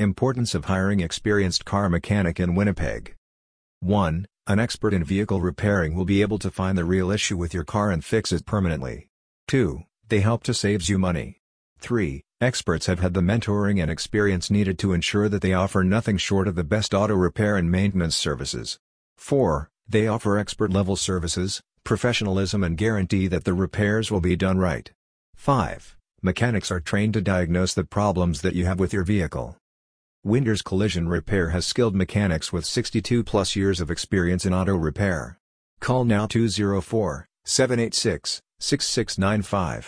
Importance of hiring experienced car mechanic in Winnipeg 1. An expert in vehicle repairing will be able to find the real issue with your car and fix it permanently. 2. They help to saves you money. 3. Experts have had the mentoring and experience needed to ensure that they offer nothing short of the best auto repair and maintenance services. 4. They offer expert-level services, professionalism and guarantee that the repairs will be done right. 5. Mechanics are trained to diagnose the problems that you have with your vehicle. Winders Collision Repair has skilled mechanics with 62 plus years of experience in auto repair. Call now 204 786 6695.